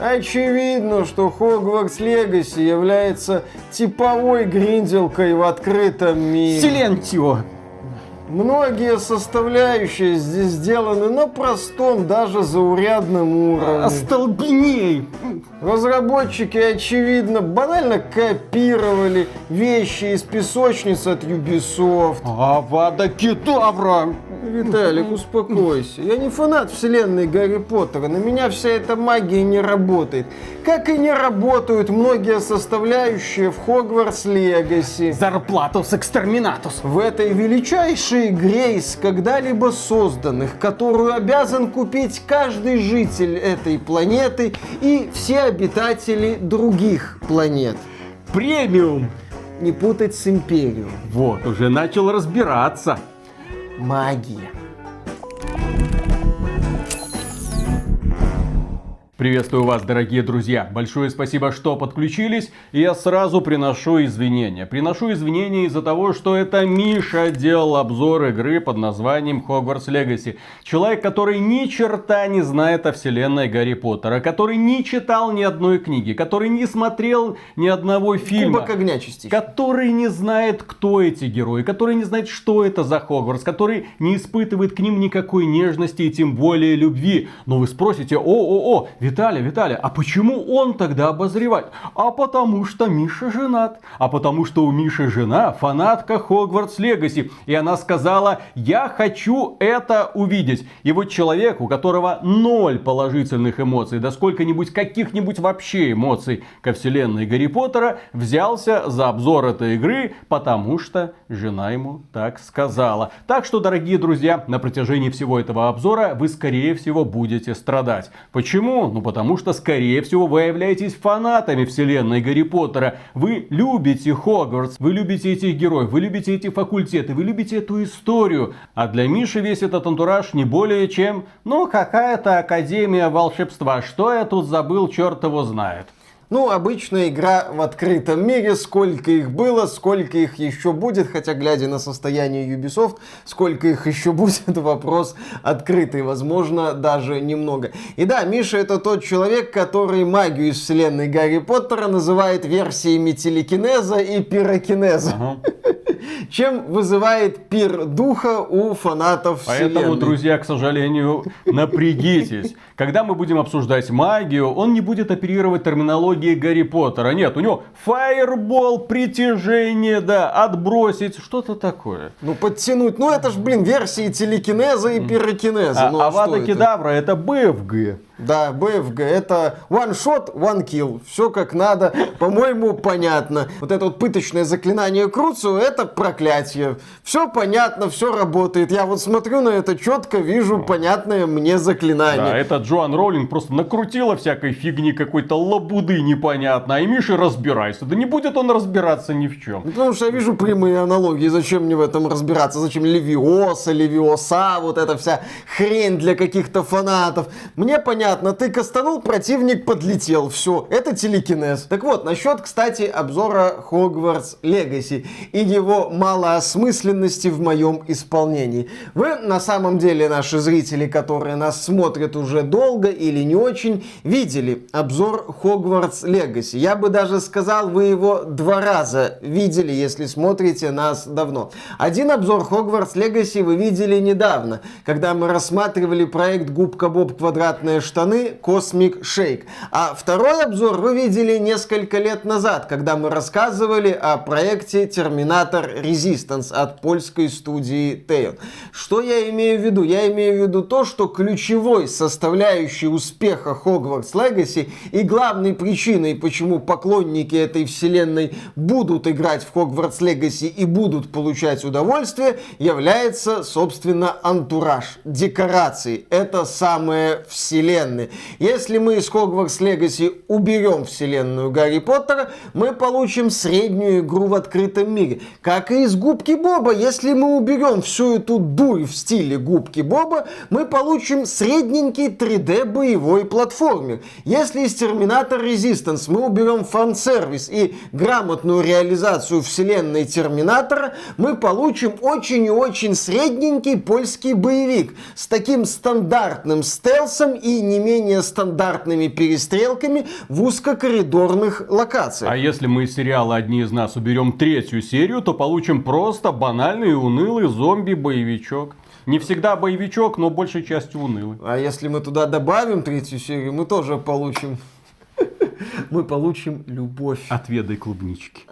Очевидно, что Хогвартс Легаси является типовой гринделкой в открытом мире. Силентио! Многие составляющие здесь сделаны на простом, даже заурядном уровне. Остолбеней! Разработчики, очевидно, банально копировали вещи из песочниц от Ubisoft. Авада Кедавра! Виталик, успокойся. Я не фанат вселенной Гарри Поттера. На меня вся эта магия не работает. Как и не работают многие составляющие в Хогвартс Легаси. Зарплатус экстерминатус! В этой величайшей игре из когда-либо созданных, которую обязан купить каждый житель этой планеты и все обитатели других планет. Премиум! Не путать с Империум. Вот, уже начал разбираться. Магия. Приветствую вас, дорогие друзья. Большое спасибо, что подключились. И я сразу приношу извинения. Приношу извинения из-за того, что это Миша делал обзор игры под названием Hogwarts Legacy. Человек, который ни черта не знает о вселенной Гарри Поттера, который не читал ни одной книги, который не смотрел ни одного фильма. Кубок огня частично. Который не знает, кто эти герои, который не знает, что это за Хогвартс, который не испытывает к ним никакой нежности и тем более любви. Но вы спросите, о-о-о, Виталий, Виталий, а почему он тогда обозревать? А потому что Миша женат. А потому что у Миши жена фанатка Хогвартс Легаси. И она сказала, я хочу это увидеть. И вот человек, у которого ноль положительных эмоций, да сколько-нибудь каких-нибудь вообще эмоций ко вселенной Гарри Поттера, взялся за обзор этой игры, потому что жена ему так сказала. Так что, дорогие друзья, на протяжении всего этого обзора вы, скорее всего, будете страдать. Почему? Ну, потому что, скорее всего, вы являетесь фанатами вселенной Гарри Поттера. Вы любите Хогвартс, вы любите этих героев, вы любите эти факультеты, вы любите эту историю. А для Миши весь этот антураж не более чем, ну, какая-то академия волшебства. Что я тут забыл, черт его знает. Ну, обычная игра в открытом мире, сколько их было, сколько их еще будет, хотя, глядя на состояние Ubisoft, сколько их еще будет, вопрос открытый, возможно, даже немного. И да, Миша это тот человек, который магию из вселенной Гарри Поттера называет версиями телекинеза и пирокинеза. Ага. Чем вызывает пир духа у фанатов Поэтому, вселенной. друзья, к сожалению, напрягитесь. Когда мы будем обсуждать магию, он не будет оперировать терминологией Гарри Поттера. Нет, у него фаербол, притяжение, да, отбросить, что-то такое. Ну, подтянуть. Ну, это ж, блин, версии телекинеза и пирокинеза. А ну, а Авада что это? Кедавра это БФГ. Да, БФГ, это one shot, one kill. Все как надо, по-моему, понятно. Вот это вот пыточное заклинание Круцу, это проклятие. Все понятно, все работает. Я вот смотрю на это четко, вижу понятное мне заклинание. Да, это Джоан Роулинг просто накрутила всякой фигни какой-то лабуды непонятно. А и Миша разбирайся. Да не будет он разбираться ни в чем. Потому что я вижу прямые аналогии, зачем мне в этом разбираться, зачем Левиоса, Левиоса, вот эта вся хрень для каких-то фанатов. Мне понятно, ты кастанул, противник подлетел, все, это телекинез. Так вот, насчет, кстати, обзора Хогвартс Легаси и его малоосмысленности в моем исполнении. Вы, на самом деле, наши зрители, которые нас смотрят уже долго или не очень, видели обзор Хогвартс Легаси. Я бы даже сказал, вы его два раза видели, если смотрите нас давно. Один обзор Хогвартс Легаси вы видели недавно, когда мы рассматривали проект Губка Боб Квадратные штаны Cosmic Shake. А второй обзор вы видели несколько лет назад, когда мы рассказывали о проекте Terminator Resistance от польской студии Teon. Что я имею в виду? Я имею в виду то, что ключевой составляющей успеха Hogwarts Legacy и главной причиной, почему поклонники этой вселенной будут играть в Hogwarts Legacy и будут получать удовольствие, является, собственно, антураж, декорации. Это самая вселенная. Если мы из Hogwarts Legacy уберем вселенную Гарри Поттера, мы получим среднюю игру в открытом мире. Как и из Губки Боба, если мы уберем всю эту дурь в стиле Губки Боба, мы получим средненький 3D боевой платформер. Если из Терминатор Resistance мы уберем фан-сервис и грамотную реализацию вселенной Терминатора, мы получим очень и очень средненький польский боевик с таким стандартным стелсом и не менее стандартными перестрелками в узкокоридорных локациях. А если мы из сериала «Одни из нас» уберем третью серию, то получим просто банальный унылый зомби-боевичок. Не всегда боевичок, но большей частью унылый. А если мы туда добавим третью серию, мы тоже получим... Мы получим любовь. Отведай клубнички.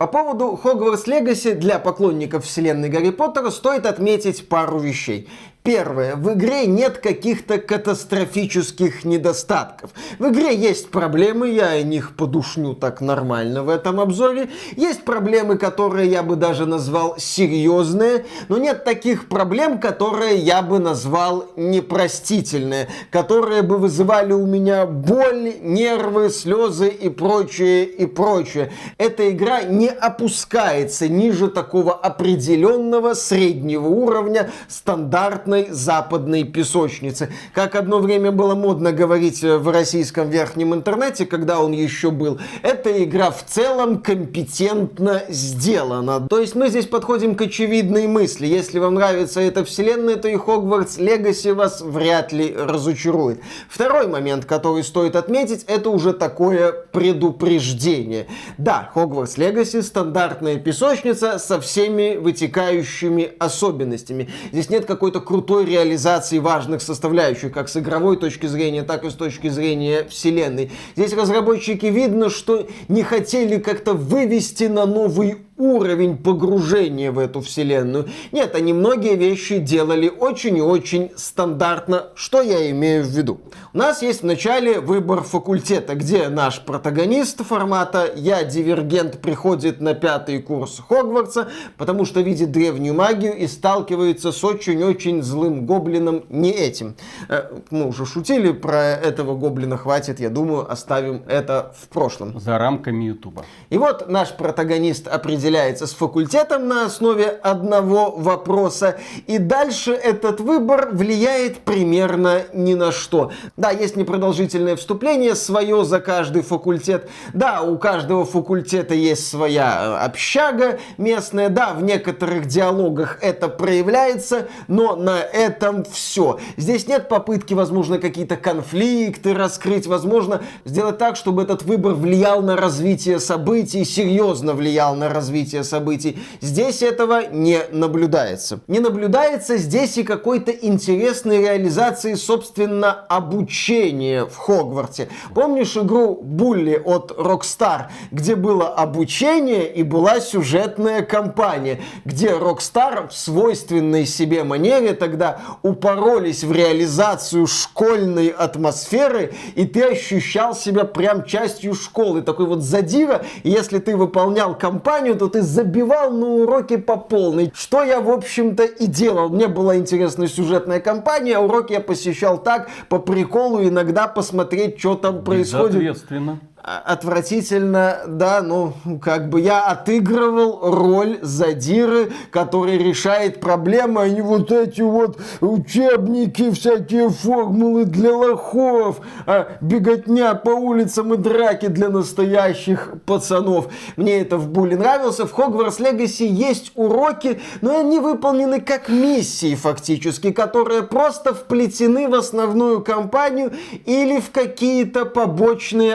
По поводу Хогвартс Легаси для поклонников вселенной Гарри Поттера стоит отметить пару вещей. Первое. В игре нет каких-то катастрофических недостатков. В игре есть проблемы, я о них подушню так нормально в этом обзоре. Есть проблемы, которые я бы даже назвал серьезные, но нет таких проблем, которые я бы назвал непростительные, которые бы вызывали у меня боль, нервы, слезы и прочее, и прочее. Эта игра не опускается ниже такого определенного среднего уровня стандартной западной песочницы. Как одно время было модно говорить в российском верхнем интернете, когда он еще был, эта игра в целом компетентно сделана. То есть мы здесь подходим к очевидной мысли. Если вам нравится эта вселенная, то и Хогвартс Легаси вас вряд ли разочарует. Второй момент, который стоит отметить, это уже такое предупреждение. Да, Хогвартс Легаси стандартная песочница со всеми вытекающими особенностями. Здесь нет какой-то крутой реализации важных составляющих, как с игровой точки зрения, так и с точки зрения вселенной. Здесь разработчики видно, что не хотели как-то вывести на новый уровень погружения в эту вселенную. Нет, они многие вещи делали очень и очень стандартно. Что я имею в виду? У нас есть вначале выбор факультета, где наш протагонист формата «Я дивергент» приходит на пятый курс Хогвартса, потому что видит древнюю магию и сталкивается с очень-очень злым гоблином не этим. Э, Мы уже шутили про этого гоблина, хватит, я думаю, оставим это в прошлом. За рамками Ютуба. И вот наш протагонист определяется с факультетом на основе одного вопроса, и дальше этот выбор влияет примерно ни на что. Да, есть непродолжительное вступление, свое за каждый факультет. Да, у каждого факультета есть своя э, общага местная. Да, в некоторых диалогах это проявляется, но на этом все. Здесь нет попытки, возможно, какие-то конфликты раскрыть, возможно, сделать так, чтобы этот выбор влиял на развитие событий, серьезно влиял на развитие событий. Здесь этого не наблюдается. Не наблюдается здесь и какой-то интересной реализации, собственно, обучения в Хогварте. Помнишь игру Булли от Rockstar, где было обучение и была сюжетная кампания, где Rockstar в свойственной себе манере тогда упоролись в реализацию школьной атмосферы, и ты ощущал себя прям частью школы. Такой вот задира, и если ты выполнял кампанию, то ты забивал на уроки по полной. Что я, в общем-то, и делал. Мне была интересная сюжетная кампания, а уроки я посещал так, по приколу, иногда посмотреть, что там происходит. Безответственно. А- Отвратительно, да, ну, как бы я отыгрывал роль задиры, который решает проблемы, а не вот эти вот учебники, всякие формулы для лохов, а беготня по улицам и драки для настоящих пацанов. Мне это в Буле нравился. В Хогвартс Легаси есть уроки, но они выполнены как миссии фактически, которые просто вплетены в основную кампанию или в какие-то побочные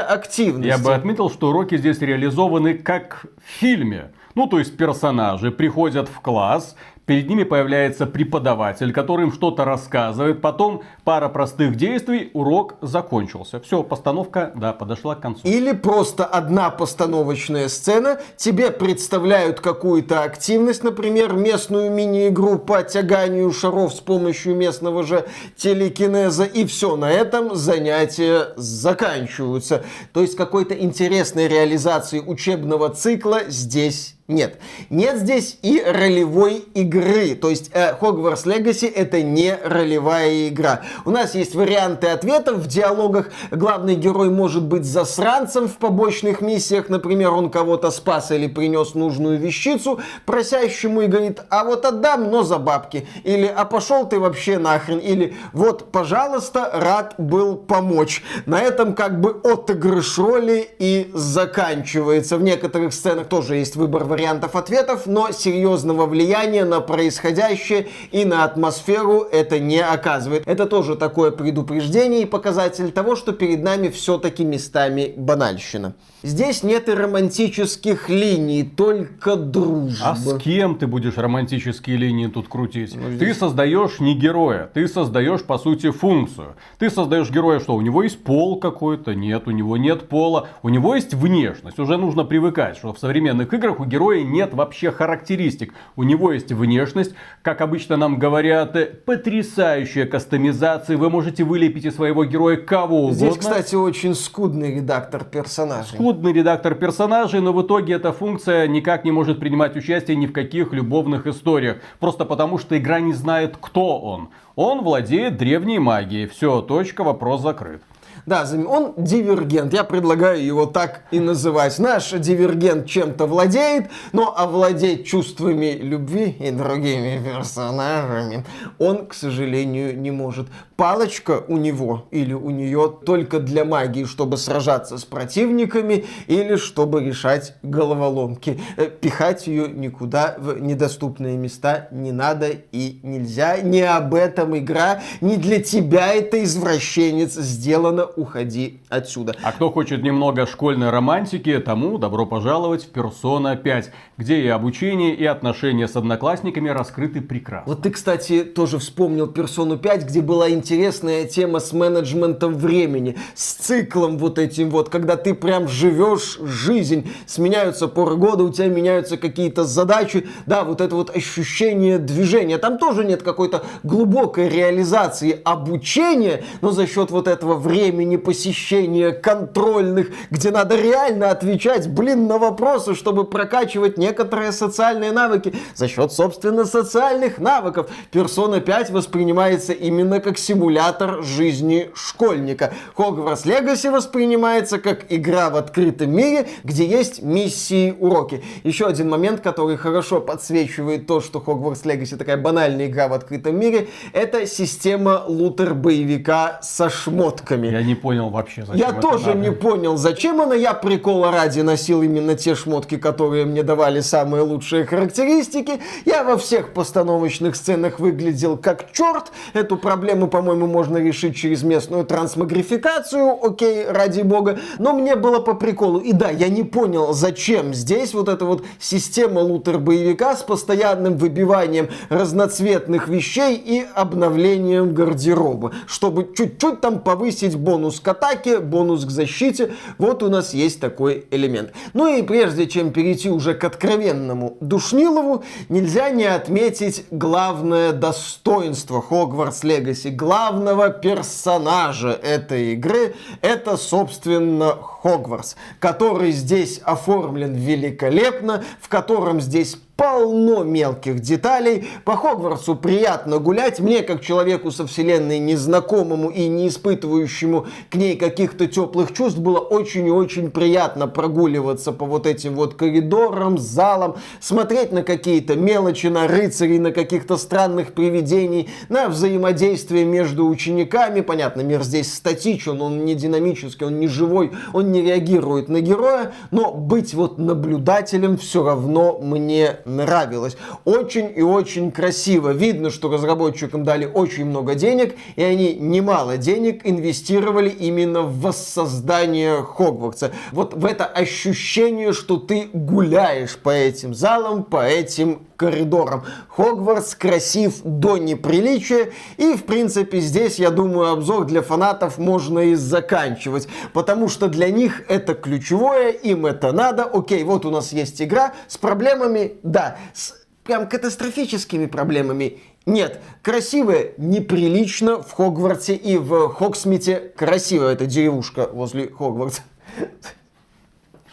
активности. Я бы отметил, что уроки здесь реализованы как в фильме. Ну, то есть персонажи приходят в класс, перед ними появляется преподаватель, который им что-то рассказывает, потом пара простых действий, урок закончился. Все, постановка, да, подошла к концу. Или просто одна постановочная сцена, тебе представляют какую-то активность, например, местную мини-игру по тяганию шаров с помощью местного же телекинеза, и все, на этом занятия заканчиваются. То есть какой-то интересной реализации учебного цикла здесь нет. Нет здесь и ролевой игры. То есть э, Hogwarts Legacy это не ролевая игра. У нас есть варианты ответов в диалогах. Главный герой может быть засранцем в побочных миссиях. Например, он кого-то спас или принес нужную вещицу просящему и говорит, а вот отдам, но за бабки. Или, а пошел ты вообще нахрен. Или, вот, пожалуйста, рад был помочь. На этом как бы отыгрыш роли и заканчивается. В некоторых сценах тоже есть выбор вариантов ответов, но серьезного влияния на происходящее и на атмосферу это не оказывает. Это тоже такое предупреждение и показатель того, что перед нами все-таки местами банальщина. Здесь нет и романтических линий, только дружба. А с кем ты будешь романтические линии тут крутить? Ну, здесь... Ты создаешь не героя, ты создаешь по сути функцию. Ты создаешь героя, что у него есть пол какой-то, нет, у него нет пола, у него есть внешность. Уже нужно привыкать, что в современных играх у героя нет вообще характеристик. У него есть внешность, как обычно нам говорят, потрясающая кастомизация. Вы можете вылепить из своего героя кого угодно. Здесь, кстати, очень скудный редактор персонажей. Скудный скудный редактор персонажей, но в итоге эта функция никак не может принимать участие ни в каких любовных историях. Просто потому, что игра не знает, кто он. Он владеет древней магией. Все, точка, вопрос закрыт. Да, он дивергент. Я предлагаю его так и называть. Наш дивергент чем-то владеет, но овладеть чувствами любви и другими персонажами он, к сожалению, не может. Палочка у него или у нее только для магии, чтобы сражаться с противниками или чтобы решать головоломки. Э, пихать ее никуда в недоступные места не надо и нельзя. Не об этом игра, не для тебя это извращенец сделано уходи отсюда. А кто хочет немного школьной романтики, тому добро пожаловать в Persona 5, где и обучение, и отношения с одноклассниками раскрыты прекрасно. Вот ты, кстати, тоже вспомнил Persona 5, где была интересная тема с менеджментом времени, с циклом вот этим вот, когда ты прям живешь жизнь, сменяются поры года, у тебя меняются какие-то задачи, да, вот это вот ощущение движения. Там тоже нет какой-то глубокой реализации обучения, но за счет вот этого времени посещения контрольных, где надо реально отвечать, блин, на вопросы, чтобы прокачивать некоторые социальные навыки за счет, собственно, социальных навыков. Persona 5 воспринимается именно как симулятор жизни школьника. Hogwarts Legacy воспринимается как игра в открытом мире, где есть миссии, уроки. Еще один момент, который хорошо подсвечивает то, что Hogwarts Legacy такая банальная игра в открытом мире, это система лутер-боевика со шмотками. Я не понял вообще, зачем Я тоже надо. не понял, зачем она. Я прикола ради носил именно те шмотки, которые мне давали самые лучшие характеристики. Я во всех постановочных сценах выглядел как черт. Эту проблему, по-моему, можно решить через местную трансмагрификацию. Окей, ради бога. Но мне было по приколу. И да, я не понял, зачем здесь вот эта вот система лутер-боевика с постоянным выбиванием разноцветных вещей и обновлением гардероба. Чтобы чуть-чуть там повысить бонус к атаке, бонус к защите. Вот у нас есть такой элемент. Ну и прежде чем перейти уже к откровенному Душнилову, нельзя не отметить главное достоинство Hogwarts Legacy, главного персонажа этой игры. Это, собственно, Хогвартс, который здесь оформлен великолепно, в котором здесь полно мелких деталей. По Хогвартсу приятно гулять. Мне, как человеку со вселенной незнакомому и не испытывающему к ней каких-то теплых чувств, было очень и очень приятно прогуливаться по вот этим вот коридорам, залам, смотреть на какие-то мелочи, на рыцарей, на каких-то странных привидений, на взаимодействие между учениками. Понятно, мир здесь статичен, он не динамический, он не живой, он не реагирует на героя, но быть вот наблюдателем все равно мне нравилось. Очень и очень красиво. Видно, что разработчикам дали очень много денег, и они немало денег инвестировали именно в воссоздание Хогвартса. Вот в это ощущение, что ты гуляешь по этим залам, по этим коридорам. Хогвартс красив до неприличия, и в принципе здесь, я думаю, обзор для фанатов можно и заканчивать, потому что для них это ключевое, им это надо. Окей, вот у нас есть игра с проблемами, да, с прям катастрофическими проблемами. Нет, красивое неприлично в Хогвартсе и в Хогсмите красиво эта деревушка возле Хогвартса.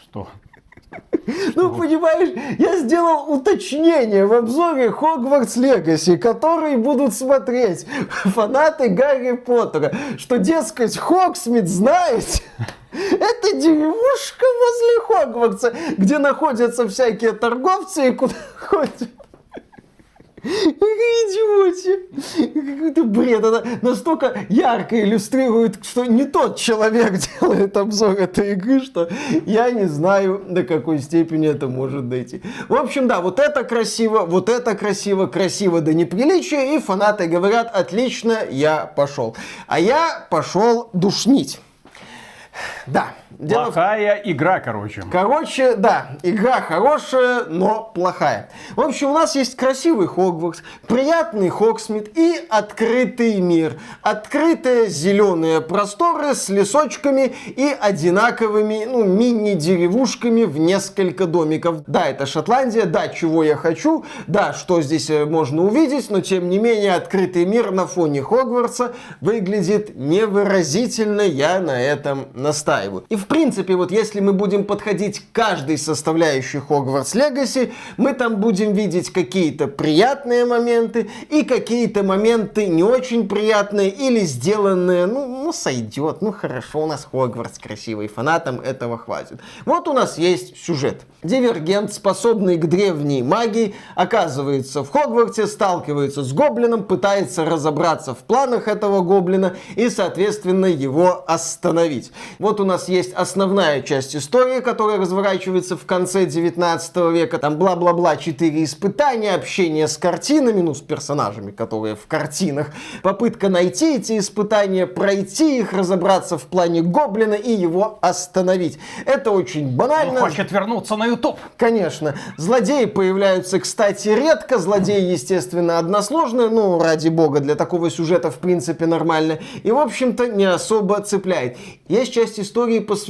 Что? Ну, понимаешь, я сделал уточнение в обзоре Хогвартс Легаси, который будут смотреть фанаты Гарри Поттера, что, дескать, Хогсмит, знаете, это деревушка возле Хогвартса, где находятся всякие торговцы и куда ходят Идиоте. Какой-то бред. Это настолько ярко иллюстрирует, что не тот человек делает обзор этой игры, что я не знаю, до какой степени это может дойти. В общем, да, вот это красиво, вот это красиво, красиво до неприличия, и фанаты говорят, отлично, я пошел. А я пошел душнить. Да. Дело плохая игра, короче. Короче, да, игра хорошая, но плохая. В общем, у нас есть красивый Хогвартс, приятный Хоксмит и открытый мир. Открытые зеленые просторы с лесочками и одинаковыми, ну, мини-деревушками в несколько домиков. Да, это Шотландия, да, чего я хочу, да, что здесь э, можно увидеть, но тем не менее открытый мир на фоне Хогвартса выглядит невыразительно, я на этом настаиваю. И в принципе, вот если мы будем подходить к каждой составляющей Хогвартс Легаси, мы там будем видеть какие-то приятные моменты и какие-то моменты не очень приятные или сделанные, ну, ну сойдет, ну хорошо, у нас Хогвартс красивый, фанатам этого хватит. Вот у нас есть сюжет. Дивергент, способный к древней магии, оказывается в Хогвартсе, сталкивается с гоблином, пытается разобраться в планах этого гоблина и, соответственно, его остановить. Вот у нас есть основная часть истории, которая разворачивается в конце 19 века. Там бла-бла-бла, четыре испытания, общение с картинами, ну, с персонажами, которые в картинах. Попытка найти эти испытания, пройти их, разобраться в плане гоблина и его остановить. Это очень банально. Он хочет вернуться на YouTube. Конечно. Злодеи появляются, кстати, редко. Злодеи, естественно, односложные. Ну, ради бога, для такого сюжета, в принципе, нормально. И, в общем-то, не особо цепляет. Есть часть истории, посвященная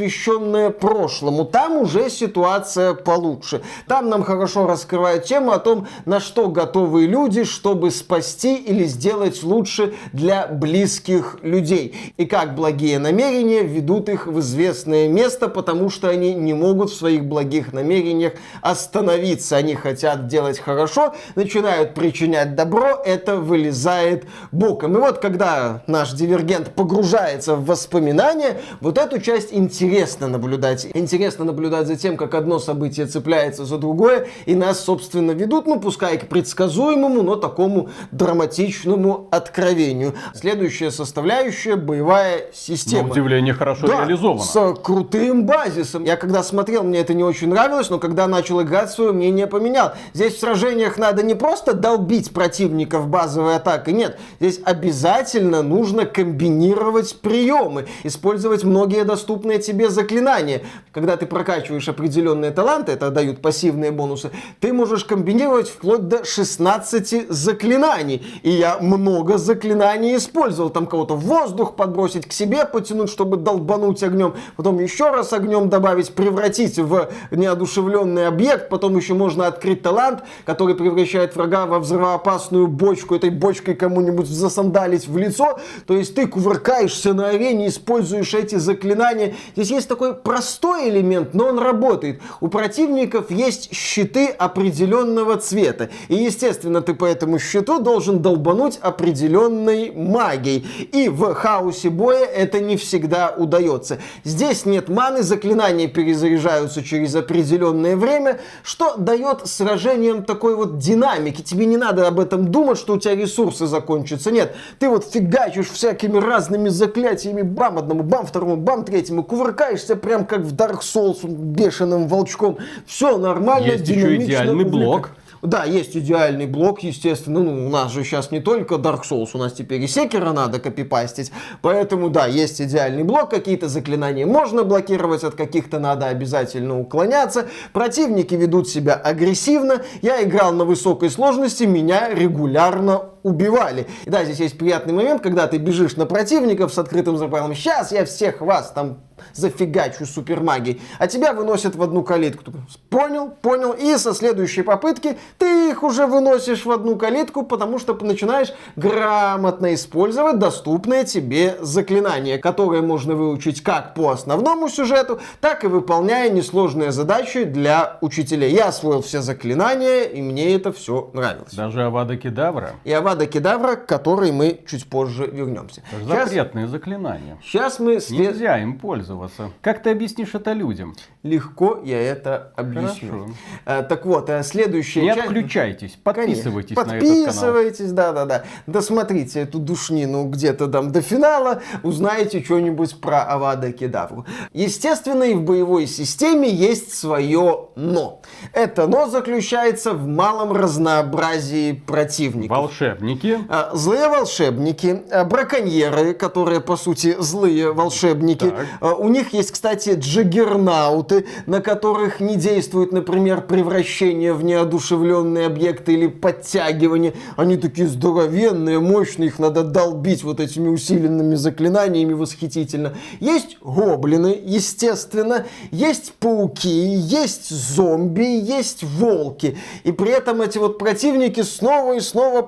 прошлому. Там уже ситуация получше. Там нам хорошо раскрывают тему о том, на что готовы люди, чтобы спасти или сделать лучше для близких людей. И как благие намерения ведут их в известное место, потому что они не могут в своих благих намерениях остановиться. Они хотят делать хорошо, начинают причинять добро, это вылезает боком. И вот когда наш дивергент погружается в воспоминания, вот эту часть интересно наблюдать. Интересно наблюдать за тем, как одно событие цепляется за другое, и нас, собственно, ведут, ну, пускай к предсказуемому, но такому драматичному откровению. Следующая составляющая — боевая система. На удивление хорошо да, реализована. с крутым базисом. Я когда смотрел, мне это не очень нравилось, но когда начал играть, свое мнение поменял. Здесь в сражениях надо не просто долбить противников базовой атакой, нет. Здесь обязательно нужно комбинировать приемы, использовать многие доступные тебе заклинания. Когда ты прокачиваешь определенные таланты, это дают пассивные бонусы, ты можешь комбинировать вплоть до 16 заклинаний. И я много заклинаний использовал. Там кого-то в воздух подбросить, к себе потянуть, чтобы долбануть огнем, потом еще раз огнем добавить, превратить в неодушевленное одушевленный объект, потом еще можно открыть талант, который превращает врага во взрывоопасную бочку, этой бочкой кому-нибудь засандалить в лицо. То есть ты кувыркаешься на арене, используешь эти заклинания. Здесь есть такой простой элемент, но он работает. У противников есть щиты определенного цвета. И, естественно, ты по этому щиту должен долбануть определенной магией. И в хаосе боя это не всегда удается. Здесь нет маны, заклинания перезаряжаются через определенное время, что дает сражениям такой вот динамики. Тебе не надо об этом думать, что у тебя ресурсы закончатся. Нет, ты вот фигачишь всякими разными заклятиями, бам одному, бам второму, бам третьему, кувыркаешься прям как в Dark Souls бешеным волчком. Все нормально, Есть еще идеальный увлекает. блок да, есть идеальный блок, естественно. Ну, у нас же сейчас не только Dark Souls, у нас теперь и Секера надо копипастить. Поэтому, да, есть идеальный блок, какие-то заклинания можно блокировать, от каких-то надо обязательно уклоняться. Противники ведут себя агрессивно. Я играл на высокой сложности, меня регулярно убивали. И да, здесь есть приятный момент, когда ты бежишь на противников с открытым запалом. Сейчас я всех вас там зафигачу супермагией, а тебя выносят в одну калитку. Понял, понял. И со следующей попытки ты их уже выносишь в одну калитку, потому что начинаешь грамотно использовать доступные тебе заклинания, которые можно выучить как по основному сюжету, так и выполняя несложные задачи для учителей. Я освоил все заклинания, и мне это все нравилось. Даже Авада Кедавра? И Авада Авада Кедавра, к которой мы чуть позже вернемся. Это же Запретные заклинания. Сейчас мы... след- Нельзя им пользоваться. Как ты объяснишь это людям? Легко я это объясню. Хорошо. Э, так вот, э, следующая Не часть... отключайтесь, Конечно. подписывайтесь на этот канал. Подписывайтесь, да-да-да. Досмотрите эту душнину где-то там до финала, узнаете что-нибудь про Авада Кедавру. Естественно, и в боевой системе есть свое «но». Это «но» заключается в малом разнообразии противников. Волшебники. А, Злые волшебники, а, браконьеры, которые, по сути, злые волшебники. Так. А, У них есть, кстати, джаггернауты, на которых не действует, например, превращение в неодушевленные объекты или подтягивание. Они такие здоровенные, мощные, их надо долбить вот этими усиленными заклинаниями восхитительно. Есть гоблины, естественно, есть пауки, есть зомби, есть волки. И при этом эти вот противники снова и снова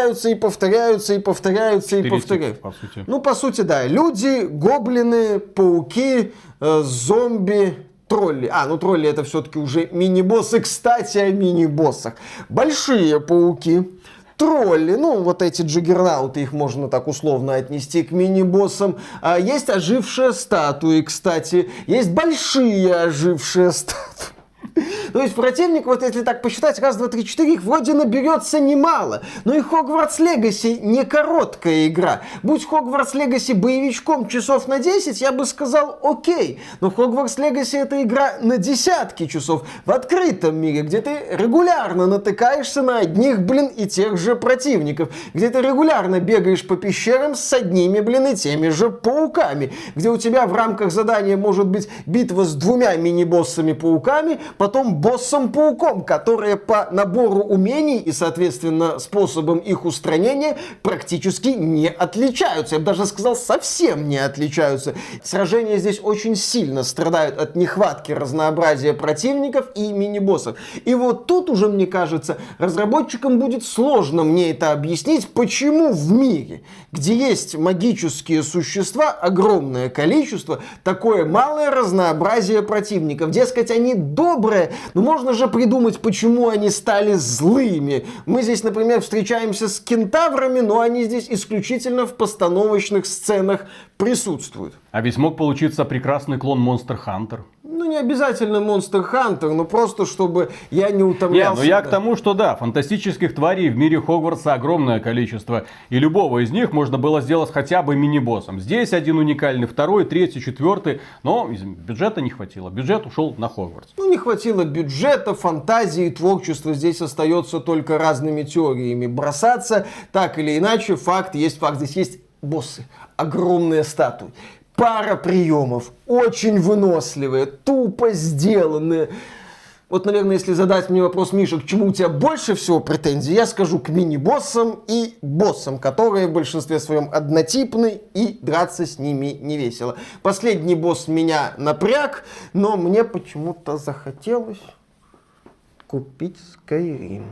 повторяются и повторяются и повторяются и повторяются. по сути. Ну, по сути, да. Люди, гоблины, пауки, э, зомби, тролли. А, ну тролли это все-таки уже мини-боссы. Кстати, о мини-боссах. Большие пауки, тролли, ну, вот эти джиггернауты, их можно так условно отнести к мини-боссам. А, есть ожившие статуи, кстати. Есть большие ожившие статуи. То есть противник, вот если так посчитать, раз, два, три, четыре, их вроде наберется немало. Но и Хогвартс Легаси не короткая игра. Будь Хогвартс Легаси боевичком часов на 10, я бы сказал окей. Но Хогвартс Легаси это игра на десятки часов в открытом мире, где ты регулярно натыкаешься на одних, блин, и тех же противников. Где ты регулярно бегаешь по пещерам с одними, блин, и теми же пауками. Где у тебя в рамках задания может быть битва с двумя мини-боссами-пауками, потом боссом-пауком, которые по набору умений и, соответственно, способам их устранения практически не отличаются. Я бы даже сказал, совсем не отличаются. Сражения здесь очень сильно страдают от нехватки разнообразия противников и мини-боссов. И вот тут уже, мне кажется, разработчикам будет сложно мне это объяснить, почему в мире, где есть магические существа, огромное количество, такое малое разнообразие противников. Дескать, они добрые, но можно же придумать, почему они стали злыми. Мы здесь, например, встречаемся с кентаврами, но они здесь исключительно в постановочных сценах присутствуют. А ведь мог получиться прекрасный клон Monster Hunter. Ну, не обязательно Monster Hunter, но просто чтобы я не Не, утомлялся. ну я к тому, что да, фантастических тварей в мире Хогвартса огромное количество. И любого из них можно было сделать хотя бы мини-боссом. Здесь один уникальный, второй, третий, четвертый. Но бюджета не хватило. Бюджет ушел на Хогвартс. Ну, не хватило бюджета, фантазии, творчества. Здесь остается только разными теориями бросаться. Так или иначе, факт есть факт. Здесь есть боссы, огромные статуи. Пара приемов, очень выносливые, тупо сделанные. Вот, наверное, если задать мне вопрос, Миша, к чему у тебя больше всего претензий, я скажу к мини-боссам и боссам, которые в большинстве своем однотипны и драться с ними не весело. Последний босс меня напряг, но мне почему-то захотелось купить Skyrim.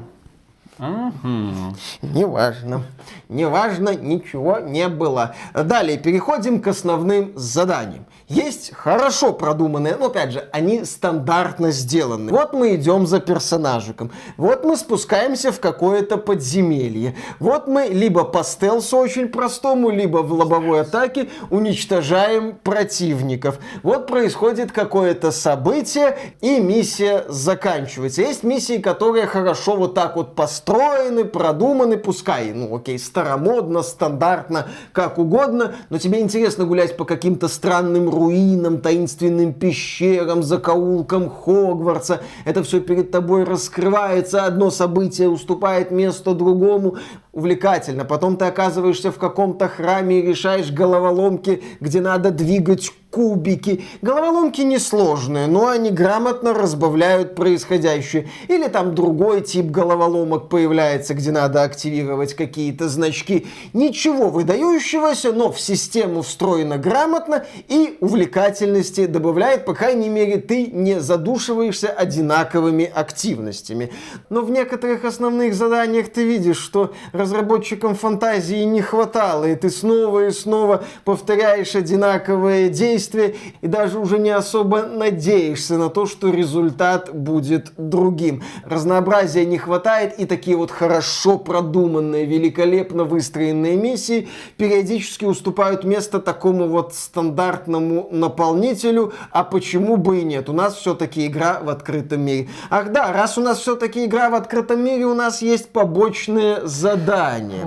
Неважно. Неважно, ничего не было. Далее переходим к основным заданиям. Есть хорошо продуманные, но опять же, они стандартно сделаны. Вот мы идем за персонажиком. Вот мы спускаемся в какое-то подземелье. Вот мы либо по стелсу очень простому, либо в лобовой атаке уничтожаем противников. Вот происходит какое-то событие, и миссия заканчивается. Есть миссии, которые хорошо вот так вот построены, продуманы, пускай, ну окей, старомодно, стандартно, как угодно, но тебе интересно гулять по каким-то странным руинам, таинственным пещерам, закоулкам Хогвартса. Это все перед тобой раскрывается, одно событие уступает место другому. Увлекательно. Потом ты оказываешься в каком-то храме и решаешь головоломки, где надо двигать кубики. Головоломки несложные, но они грамотно разбавляют происходящее. Или там другой тип головоломок появляется, где надо активировать какие-то значки. Ничего выдающегося, но в систему встроено грамотно и увлекательности добавляет, по крайней мере, ты не задушиваешься одинаковыми активностями. Но в некоторых основных заданиях ты видишь, что разработчикам фантазии не хватало, и ты снова и снова повторяешь одинаковые действия, действия, и даже уже не особо надеешься на то, что результат будет другим. Разнообразия не хватает, и такие вот хорошо продуманные, великолепно выстроенные миссии периодически уступают место такому вот стандартному наполнителю, а почему бы и нет? У нас все-таки игра в открытом мире. Ах да, раз у нас все-таки игра в открытом мире, у нас есть побочные задания.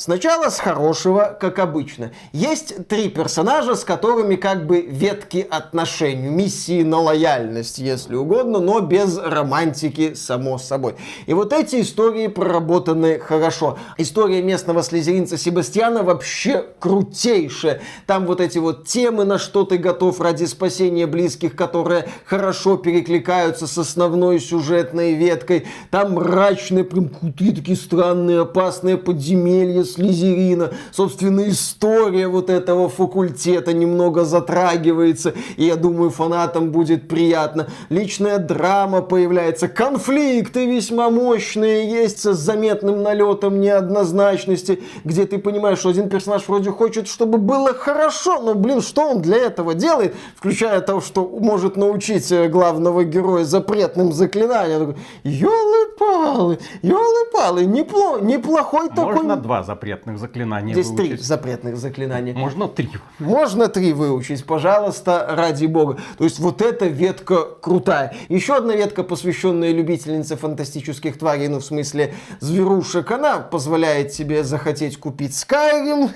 Сначала с хорошего, как обычно. Есть три персонажа, с которыми как бы ветки отношений, миссии на лояльность, если угодно, но без романтики, само собой. И вот эти истории проработаны хорошо. История местного слезеринца Себастьяна вообще крутейшая. Там вот эти вот темы, на что ты готов ради спасения близких, которые хорошо перекликаются с основной сюжетной веткой. Там мрачные, прям крутые, такие странные, опасные подземелья Слизерина. Собственно, история вот этого факультета немного затрагивается, и я думаю, фанатам будет приятно. Личная драма появляется, конфликты весьма мощные есть с заметным налетом неоднозначности, где ты понимаешь, что один персонаж вроде хочет, чтобы было хорошо, но, блин, что он для этого делает, включая то, что может научить э, главного героя запретным заклинаниям. Ёлы-палы, ёлы-палы, непло, неплохой такой... Можно два запретных заклинания Здесь три выучить? запретных заклинания. Можно три. Можно три выучить, пожалуйста, ради бога. То есть вот эта ветка крутая. Еще одна ветка, посвященная любительнице фантастических тварей, ну в смысле зверушек, она позволяет тебе захотеть купить Skyrim.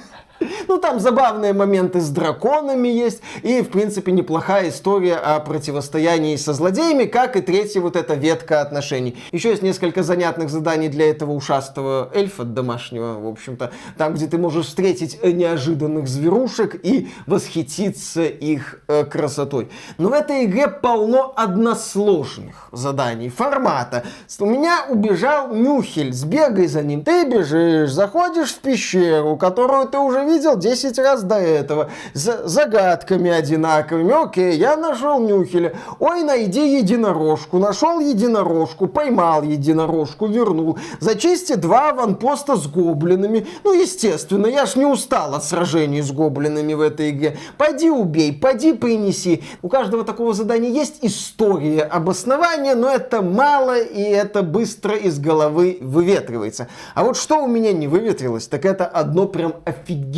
Ну, там забавные моменты с драконами есть, и, в принципе, неплохая история о противостоянии со злодеями, как и третья вот эта ветка отношений. Еще есть несколько занятных заданий для этого ушастого эльфа домашнего, в общем-то, там, где ты можешь встретить неожиданных зверушек и восхититься их э, красотой. Но в этой игре полно односложных заданий, формата. У меня убежал Нюхель, сбегай за ним. Ты бежишь, заходишь в пещеру, которую ты уже видел 10 раз до этого, с загадками одинаковыми. Окей, я нашел Нюхеля. Ой, найди единорожку. Нашел единорожку, поймал единорожку, вернул. Зачисти два аванпоста с гоблинами. Ну, естественно, я ж не устал от сражений с гоблинами в этой игре. Пойди убей, пойди принеси. У каждого такого задания есть история обоснования, но это мало и это быстро из головы выветривается. А вот что у меня не выветрилось, так это одно прям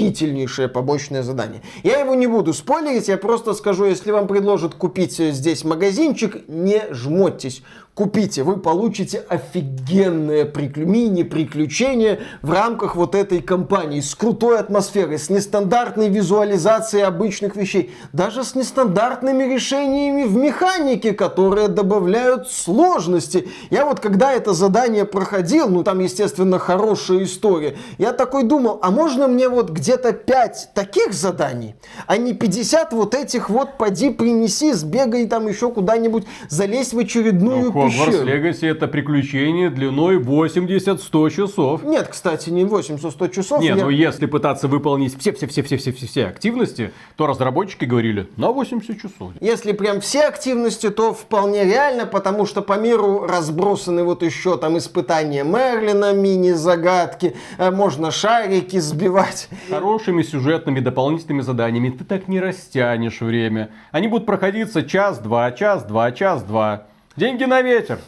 офигительнейшее побочное задание. Я его не буду спойлерить, я просто скажу, если вам предложат купить здесь магазинчик, не жмотьтесь. Купите, вы получите офигенное приклю... мини-приключение в рамках вот этой кампании с крутой атмосферой, с нестандартной визуализацией обычных вещей, даже с нестандартными решениями в механике, которые добавляют сложности. Я вот когда это задание проходил, ну там, естественно, хорошая история, я такой думал, а можно мне вот где-то 5 таких заданий, а не 50 вот этих вот поди принеси, сбегай там еще куда-нибудь, залезь в очередную Ну, Пещеру. Легаси это приключение длиной 80-100 часов. Нет, кстати, не 800-100 часов. Не, я- ну если пытаться выполнить все-все-все-все-все-все активности, то разработчики говорили на 80 часов. Если прям все активности, то вполне реально, потому что по миру разбросаны вот еще там испытания Мерлина, мини-загадки, э, можно шарики сбивать. Хорошими сюжетными дополнительными заданиями ты так не растянешь время. Они будут проходиться час-два, час-два, час-два. Деньги на ветер.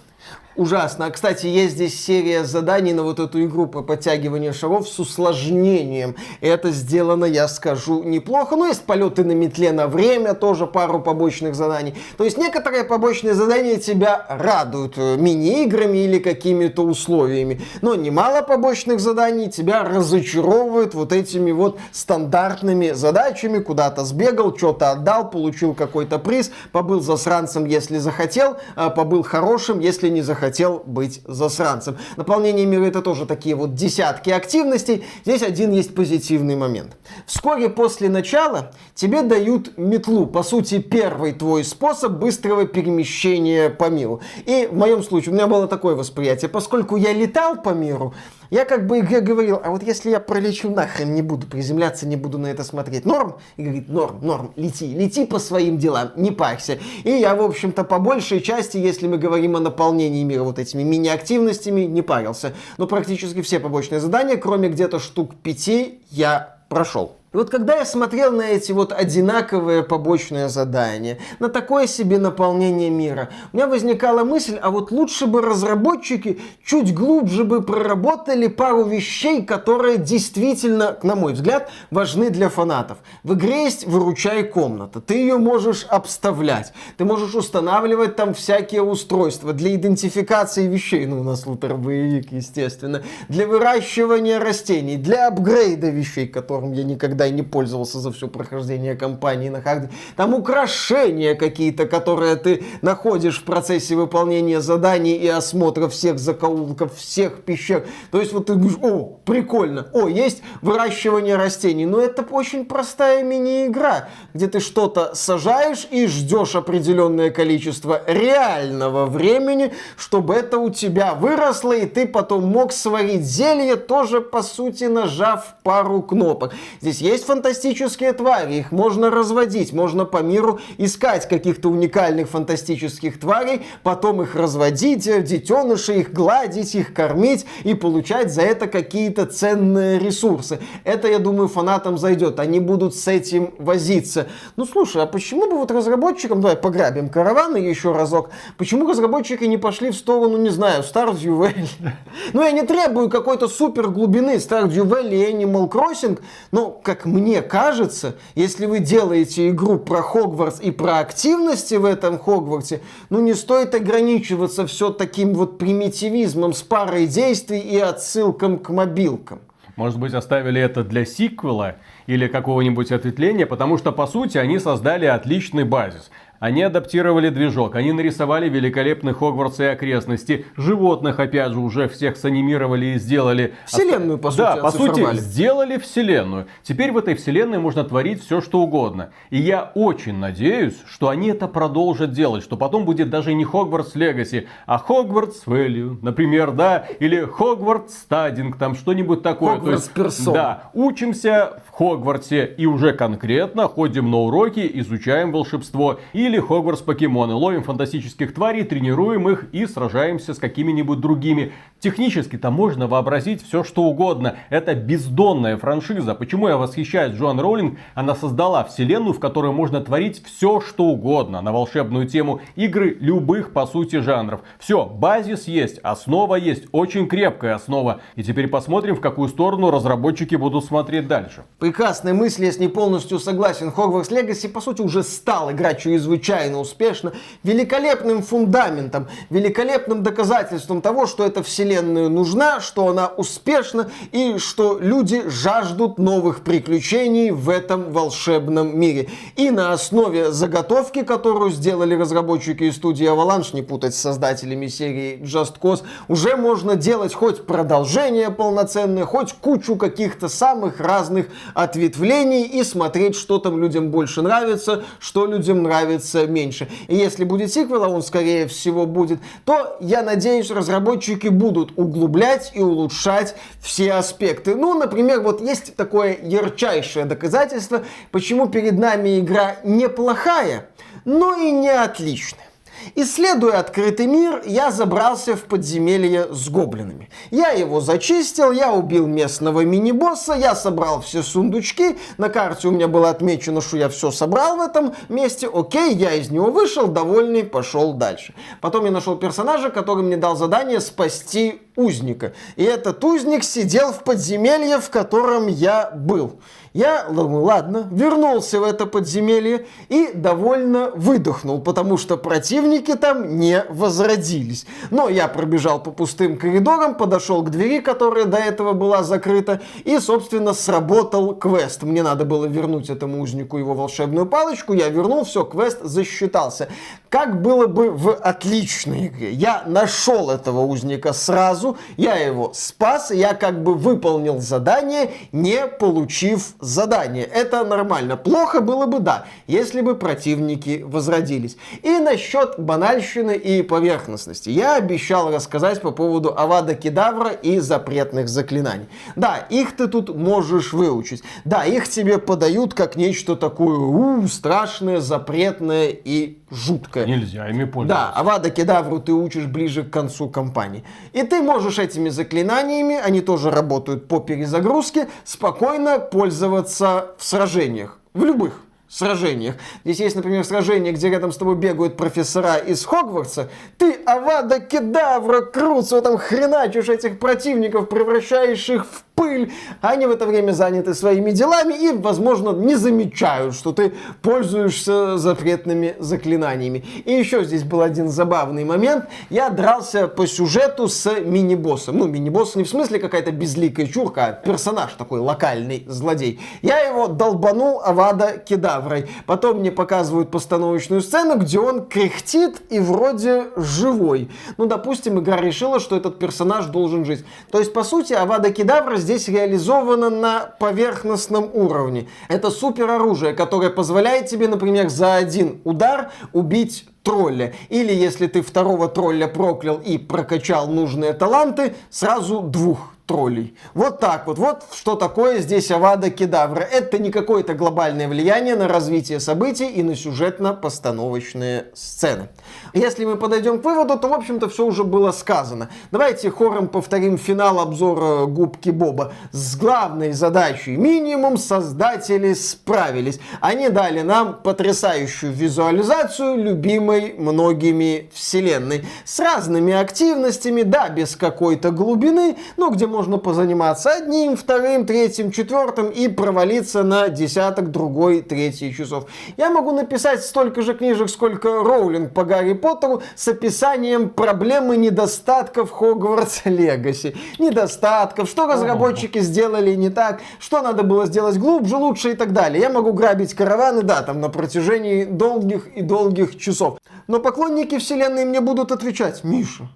Ужасно. А, Кстати, есть здесь серия заданий на вот эту игру по подтягиванию шаров с усложнением. Это сделано, я скажу, неплохо. Но есть полеты на метле на время, тоже пару побочных заданий. То есть некоторые побочные задания тебя радуют э, мини-играми или какими-то условиями. Но немало побочных заданий тебя разочаровывают вот этими вот стандартными задачами. Куда-то сбегал, что-то отдал, получил какой-то приз, побыл засранцем, если захотел, а побыл хорошим, если не захотел быть засранцем. Наполнение мира это тоже такие вот десятки активностей. Здесь один есть позитивный момент. Вскоре после начала тебе дают метлу. По сути, первый твой способ быстрого перемещения по миру. И в моем случае у меня было такое восприятие. Поскольку я летал по миру, я как бы игре говорил, а вот если я пролечу нахрен, не буду приземляться, не буду на это смотреть. Норм? И говорит, норм, норм, лети, лети по своим делам, не парься. И я, в общем-то, по большей части, если мы говорим о наполнении мира вот этими мини-активностями, не парился. Но практически все побочные задания, кроме где-то штук пяти, я прошел. И вот когда я смотрел на эти вот одинаковые побочные задания, на такое себе наполнение мира, у меня возникала мысль, а вот лучше бы разработчики чуть глубже бы проработали пару вещей, которые действительно, на мой взгляд, важны для фанатов. В игре есть выручай комната, ты ее можешь обставлять, ты можешь устанавливать там всякие устройства для идентификации вещей, ну у нас лутер боевик, естественно, для выращивания растений, для апгрейда вещей, которым я никогда никогда и не пользовался за все прохождение кампании на харде. Там украшения какие-то, которые ты находишь в процессе выполнения заданий и осмотра всех закоулков, всех пещер. То есть вот ты говоришь, о, прикольно, о, есть выращивание растений. Но это очень простая мини-игра, где ты что-то сажаешь и ждешь определенное количество реального времени, чтобы это у тебя выросло, и ты потом мог сварить зелье, тоже по сути нажав пару кнопок. Здесь есть фантастические твари, их можно разводить, можно по миру искать каких-то уникальных фантастических тварей, потом их разводить, э, детеныши, их гладить, их кормить и получать за это какие-то ценные ресурсы. Это, я думаю, фанатам зайдет, они будут с этим возиться. Ну, слушай, а почему бы вот разработчикам, давай пограбим караваны еще разок, почему разработчики не пошли в сторону, не знаю, Stardew Valley? Ну, я не требую какой-то супер глубины Stardew Valley и Animal Crossing, но как как мне кажется, если вы делаете игру про Хогвартс и про активности в этом Хогвартсе, ну не стоит ограничиваться все таким вот примитивизмом с парой действий и отсылкам к мобилкам. Может быть, оставили это для сиквела или какого-нибудь ответвления, потому что, по сути, они создали отличный базис. Они адаптировали движок, они нарисовали великолепный Хогвартс и окрестности. Животных, опять же, уже всех санимировали и сделали. Вселенную, по сути, Да, по сути, сделали вселенную. Теперь в этой вселенной можно творить все, что угодно. И я очень надеюсь, что они это продолжат делать, что потом будет даже не Хогвартс Легаси, а Хогвартс Value, например, да, или Хогвартс Стадинг, там что-нибудь такое. Хогвартс Персон. Да, учимся в Хогвартсе и уже конкретно ходим на уроки, изучаем волшебство и или Хогвартс покемоны. Ловим фантастических тварей, тренируем их и сражаемся с какими-нибудь другими. Технически-то можно вообразить все, что угодно. Это бездонная франшиза. Почему я восхищаюсь Джоан Роулинг? Она создала вселенную, в которой можно творить все, что угодно. На волшебную тему игры любых, по сути, жанров. Все, базис есть, основа есть, очень крепкая основа. И теперь посмотрим, в какую сторону разработчики будут смотреть дальше. Прекрасная мысль, ней полностью согласен. Хогвартс Легаси, по сути, уже стал играть чрезвычайно чрезвычайно успешно, великолепным фундаментом, великолепным доказательством того, что эта вселенная нужна, что она успешна и что люди жаждут новых приключений в этом волшебном мире. И на основе заготовки, которую сделали разработчики из студии Avalanche, не путать с создателями серии Just Cause, уже можно делать хоть продолжение полноценное, хоть кучу каких-то самых разных ответвлений и смотреть, что там людям больше нравится, что людям нравится становится меньше. И если будет сиквел, а он скорее всего будет, то я надеюсь, разработчики будут углублять и улучшать все аспекты. Ну, например, вот есть такое ярчайшее доказательство, почему перед нами игра неплохая, но и не отличная. Исследуя открытый мир, я забрался в подземелье с гоблинами. Я его зачистил, я убил местного мини-босса, я собрал все сундучки, на карте у меня было отмечено, что я все собрал в этом месте, окей, я из него вышел, довольный, пошел дальше. Потом я нашел персонажа, который мне дал задание спасти узника. И этот узник сидел в подземелье, в котором я был. Я, ну ладно, вернулся в это подземелье и довольно выдохнул, потому что противники там не возродились. Но я пробежал по пустым коридорам, подошел к двери, которая до этого была закрыта, и, собственно, сработал квест. Мне надо было вернуть этому узнику его волшебную палочку, я вернул, все, квест засчитался. Как было бы в отличной игре. Я нашел этого узника сразу, я его спас, я как бы выполнил задание, не получив задание. Это нормально. Плохо было бы, да, если бы противники возродились. И насчет банальщины и поверхностности. Я обещал рассказать по поводу Авада Кедавра и запретных заклинаний. Да, их ты тут можешь выучить. Да, их тебе подают как нечто такое у, страшное, запретное и жуткое. Нельзя ими пользоваться. Да, Авада Кедавру ты учишь ближе к концу кампании. И ты можешь можешь этими заклинаниями, они тоже работают по перезагрузке, спокойно пользоваться в сражениях. В любых сражениях. Здесь есть, например, сражение, где рядом с тобой бегают профессора из Хогвартса. Ты, Авада Кедавра, Круцо, там хреначишь этих противников, превращаешь их в пыль. Они в это время заняты своими делами и, возможно, не замечают, что ты пользуешься запретными заклинаниями. И еще здесь был один забавный момент. Я дрался по сюжету с мини-боссом. Ну, мини-босс не в смысле какая-то безликая чурка, а персонаж такой локальный злодей. Я его долбанул Авада Кедаврой. Потом мне показывают постановочную сцену, где он кряхтит и вроде живой. Ну, допустим, игра решила, что этот персонаж должен жить. То есть, по сути, Авада Кедавра здесь реализовано на поверхностном уровне. Это супер оружие, которое позволяет тебе, например, за один удар убить тролля. Или если ты второго тролля проклял и прокачал нужные таланты, сразу двух троллей. Вот так вот. Вот что такое здесь Авада Кедавра. Это не какое-то глобальное влияние на развитие событий и на сюжетно-постановочные сцены. Если мы подойдем к выводу, то, в общем-то, все уже было сказано. Давайте хором повторим финал обзора Губки Боба. С главной задачей минимум создатели справились. Они дали нам потрясающую визуализацию любимой многими вселенной. С разными активностями, да, без какой-то глубины, но где можно позаниматься одним, вторым, третьим, четвертым и провалиться на десяток другой, третий часов. Я могу написать столько же книжек, сколько Роулинг по Гарри Поттеру с описанием проблем и недостатков Хогвартс Легаси. Недостатков, что разработчики сделали не так, что надо было сделать глубже, лучше и так далее. Я могу грабить караваны, да, там на протяжении долгих и долгих часов. Но поклонники вселенной мне будут отвечать, Миша,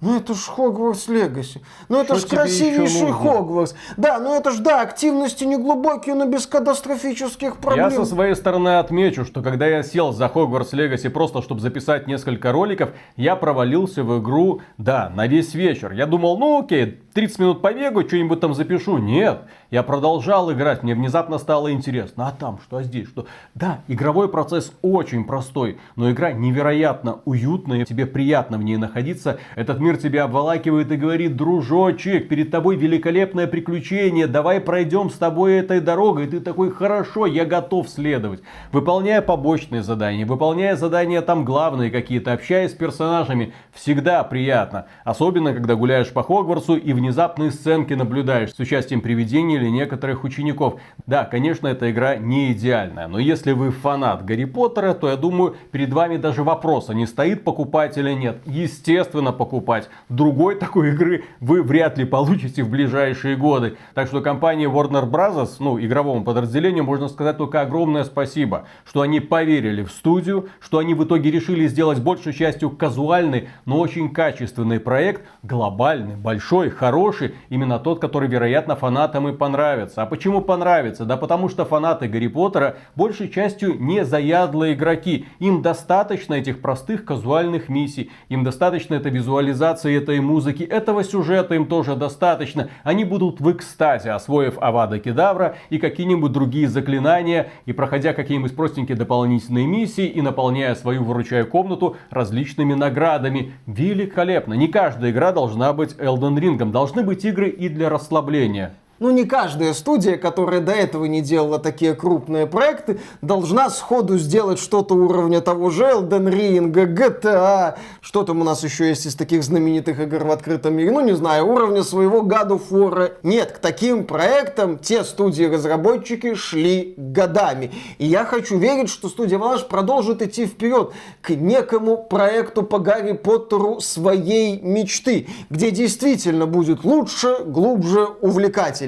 ну это ж Хогвартс Легаси. Ну это Что ж красивейший? Хогвартс. Да, ну это ж да, активности не глубокие, но без катастрофических проблем. Я со своей стороны отмечу, что когда я сел за Hogwarts Legacy просто, чтобы записать несколько роликов, я провалился в игру, да, на весь вечер. Я думал, ну окей, 30 минут побегу, что-нибудь там запишу. Нет, я продолжал играть, мне внезапно стало интересно. А там, что а здесь, что... Да, игровой процесс очень простой, но игра невероятно уютная, тебе приятно в ней находиться. Этот мир тебя обволакивает и говорит, дружочек, перед тобой великолепное приключение, давай пройдем с тобой этой дорогой. И ты такой, хорошо, я готов следовать. Выполняя побочные задания, выполняя задания там главные какие-то, общаясь с персонажами, всегда приятно. Особенно, когда гуляешь по Хогвартсу и внезапные сценки наблюдаешь с участием привидений или некоторых учеников. Да, конечно, эта игра не идеальная, но если вы фанат Гарри Поттера, то я думаю, перед вами даже вопроса не стоит покупать или нет. Естественно, покупать. Другой такой игры вы вряд ли получите в ближайшие годы. Так что компания Warner Bros., ну, игровому подразделению, можно сказать только огромное спасибо, что они поверили в студию, что они в итоге решили сделать большей частью казуальный, но очень качественный проект, глобальный, большой, хороший, именно тот, который, вероятно, фанатам и понравится. А почему понравится? Да потому что фанаты Гарри Поттера большей частью не заядлые игроки. Им достаточно этих простых казуальных миссий, им достаточно этой визуализации, этой музыки, этого сюжета им тоже достаточно. Они будут в экстазе, освоив Авада Кедавра и какие-нибудь другие заклинания, и проходя какие-нибудь простенькие дополнительные миссии, и наполняя свою выручая комнату различными наградами. Великолепно! Не каждая игра должна быть Elden Ring. Должны быть игры и для расслабления. Ну, не каждая студия, которая до этого не делала такие крупные проекты, должна сходу сделать что-то уровня того же Elden Ring, GTA, что там у нас еще есть из таких знаменитых игр в открытом мире, ну, не знаю, уровня своего God of War. Нет, к таким проектам те студии-разработчики шли годами. И я хочу верить, что студия Valve продолжит идти вперед к некому проекту по Гарри Поттеру своей мечты, где действительно будет лучше, глубже,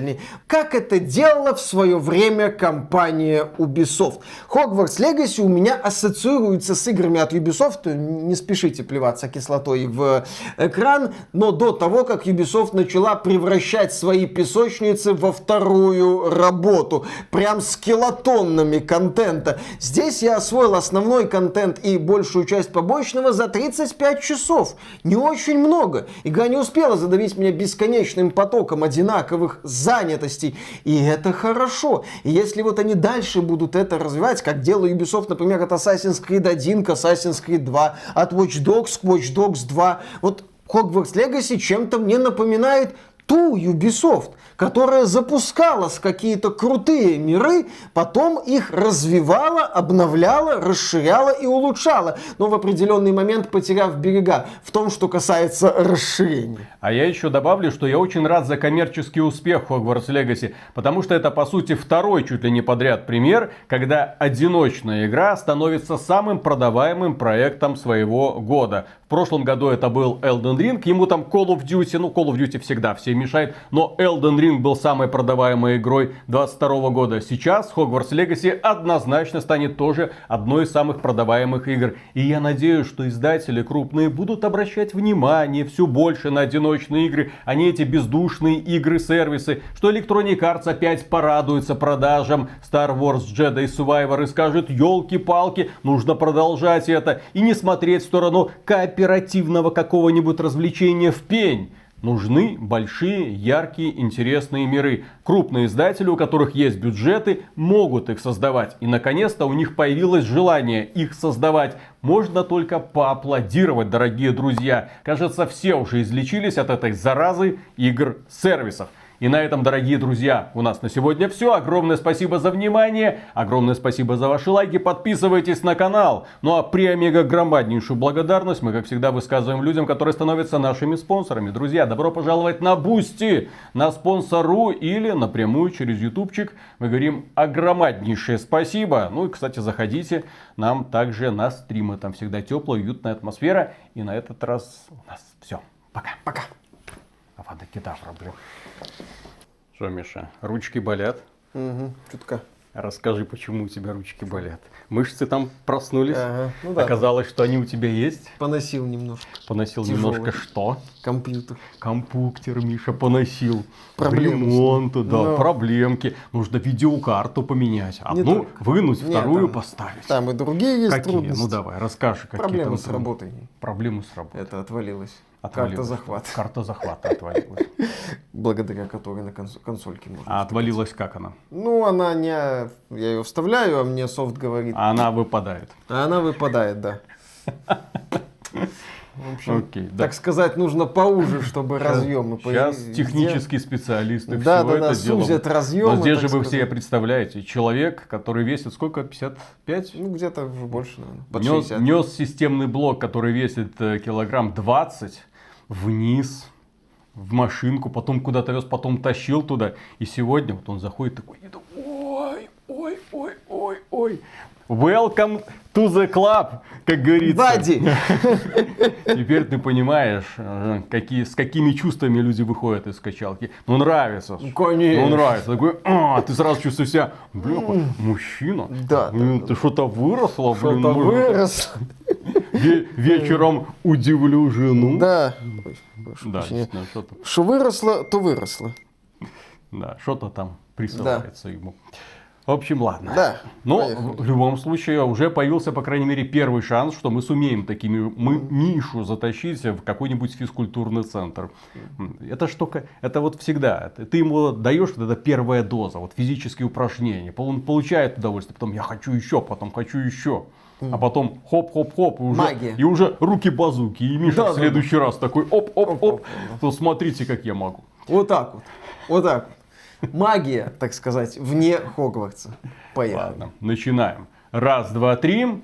увлекательней. Как это делала в свое время компания Ubisoft. Hogwarts Legacy у меня ассоциируется с играми от Ubisoft, не спешите плеваться кислотой в экран, но до того, как Ubisoft начала превращать свои песочницы во вторую работу, прям скелетонными контента. Здесь я освоил основной контент и большую часть побочного за 35 часов. Не очень много. Игра не успела задавить меня бесконечным потоком одинаковых занятостей. И это хорошо. И если вот они дальше будут это развивать, как делает Ubisoft, например, от Assassin's Creed 1 к Assassin's Creed 2, от Watch Dogs к Watch Dogs 2, вот Hogwarts Legacy чем-то мне напоминает ту Ubisoft, которая запускала с какие-то крутые миры, потом их развивала, обновляла, расширяла и улучшала, но в определенный момент потеряв берега в том, что касается расширения. А я еще добавлю, что я очень рад за коммерческий успех Hogwarts Legacy, потому что это, по сути, второй чуть ли не подряд пример, когда одиночная игра становится самым продаваемым проектом своего года. Прошлом году это был Elden Ring, ему там Call of Duty, ну Call of Duty всегда все мешает, но Elden Ring был самой продаваемой игрой 22 года. Сейчас Hogwarts Legacy однозначно станет тоже одной из самых продаваемых игр. И я надеюсь, что издатели крупные будут обращать внимание все больше на одиночные игры, а не эти бездушные игры-сервисы, что Electronic Arts опять порадуется продажам Star Wars Jedi Survivor и скажет, елки-палки, нужно продолжать это и не смотреть в сторону кооперативного какого-нибудь развлечения в пень. Нужны большие, яркие, интересные миры. Крупные издатели, у которых есть бюджеты, могут их создавать. И наконец-то у них появилось желание их создавать. Можно только поаплодировать, дорогие друзья. Кажется, все уже излечились от этой заразы игр-сервисов. И на этом, дорогие друзья, у нас на сегодня все. Огромное спасибо за внимание. Огромное спасибо за ваши лайки. Подписывайтесь на канал. Ну а премегагромаднейшую благодарность мы, как всегда, высказываем людям, которые становятся нашими спонсорами. Друзья, добро пожаловать на Boosty, на спонсору или напрямую через ютубчик. Мы говорим огромнейшее спасибо. Ну и, кстати, заходите нам также на стримы. Там всегда теплая, уютная атмосфера. И на этот раз у нас все. Пока. Пока. Авада кедавра, блин. Что, Миша, ручки болят? Угу, чутка. Расскажи, почему у тебя ручки болят. Мышцы там проснулись. Ага, ну да. Оказалось, что они у тебя есть. Поносил немножко. Поносил Тяжелый. немножко что? Компьютер. Компьютер Миша поносил. Проблемы с ним. Ремонт, да, Ну. проблемки. Нужно видеокарту поменять. Одну только. вынуть, Нет, вторую там- поставить. Там и другие есть Какие? трудности. Ну давай, расскажи. какие Проблемы там с трудности. работой. Проблемы с работой. Это отвалилось. Отвалилось. Карта захвата. Карта захвата отвалилась. Благодаря которой на конс- консольке можно. А отвалилась как она? Ну, она не... Я ее вставляю, а мне софт говорит. А Она выпадает. А она выпадает, да. В общем, Окей, да. так сказать, нужно поуже, чтобы разъемы Сейчас появи- технические специалисты Да, все да, это да, дело. сузят разъемы, Но здесь же вы сказать. все представляете, человек, который весит сколько? 55? Ну, где-то больше, наверное. Под Нес, 60. нес системный блок, который весит э, килограмм 20 вниз в машинку, потом куда-то вез, потом тащил туда. И сегодня вот он заходит такой, ой, ой, ой, ой, ой. Welcome to the club, как говорится. Бади! Теперь ты понимаешь, какие, с какими чувствами люди выходят из качалки. Ну нравится. ж. конечно. Ну нравится. Такой, а, ты сразу чувствуешь себя, блин, мужчина. Да, ты что-то выросло, блин. Что-то может, вырос. ве- вечером удивлю жену. Да. Да, что-то, Что выросло, то выросло. да, что-то там присылается ему. В общем, ладно. Да, Но поехали. в любом случае уже появился, по крайней мере, первый шанс, что мы сумеем такими мы Мишу затащить в какой-нибудь физкультурный центр. Это штука, это вот всегда. Ты ты ему даешь вот эта первая доза, вот физические упражнения. Он получает удовольствие, потом я хочу еще, потом хочу еще. А потом хоп-хоп-хоп, и уже, Магия. и уже руки базуки. И Миша Да, в да, следующий раз такой оп-оп-оп, Оп-оп, то смотрите, как я могу. Вот так вот. Вот так вот. Магия, так сказать, вне Хогвартса. Поехали. Ладно, начинаем. Раз, два, три.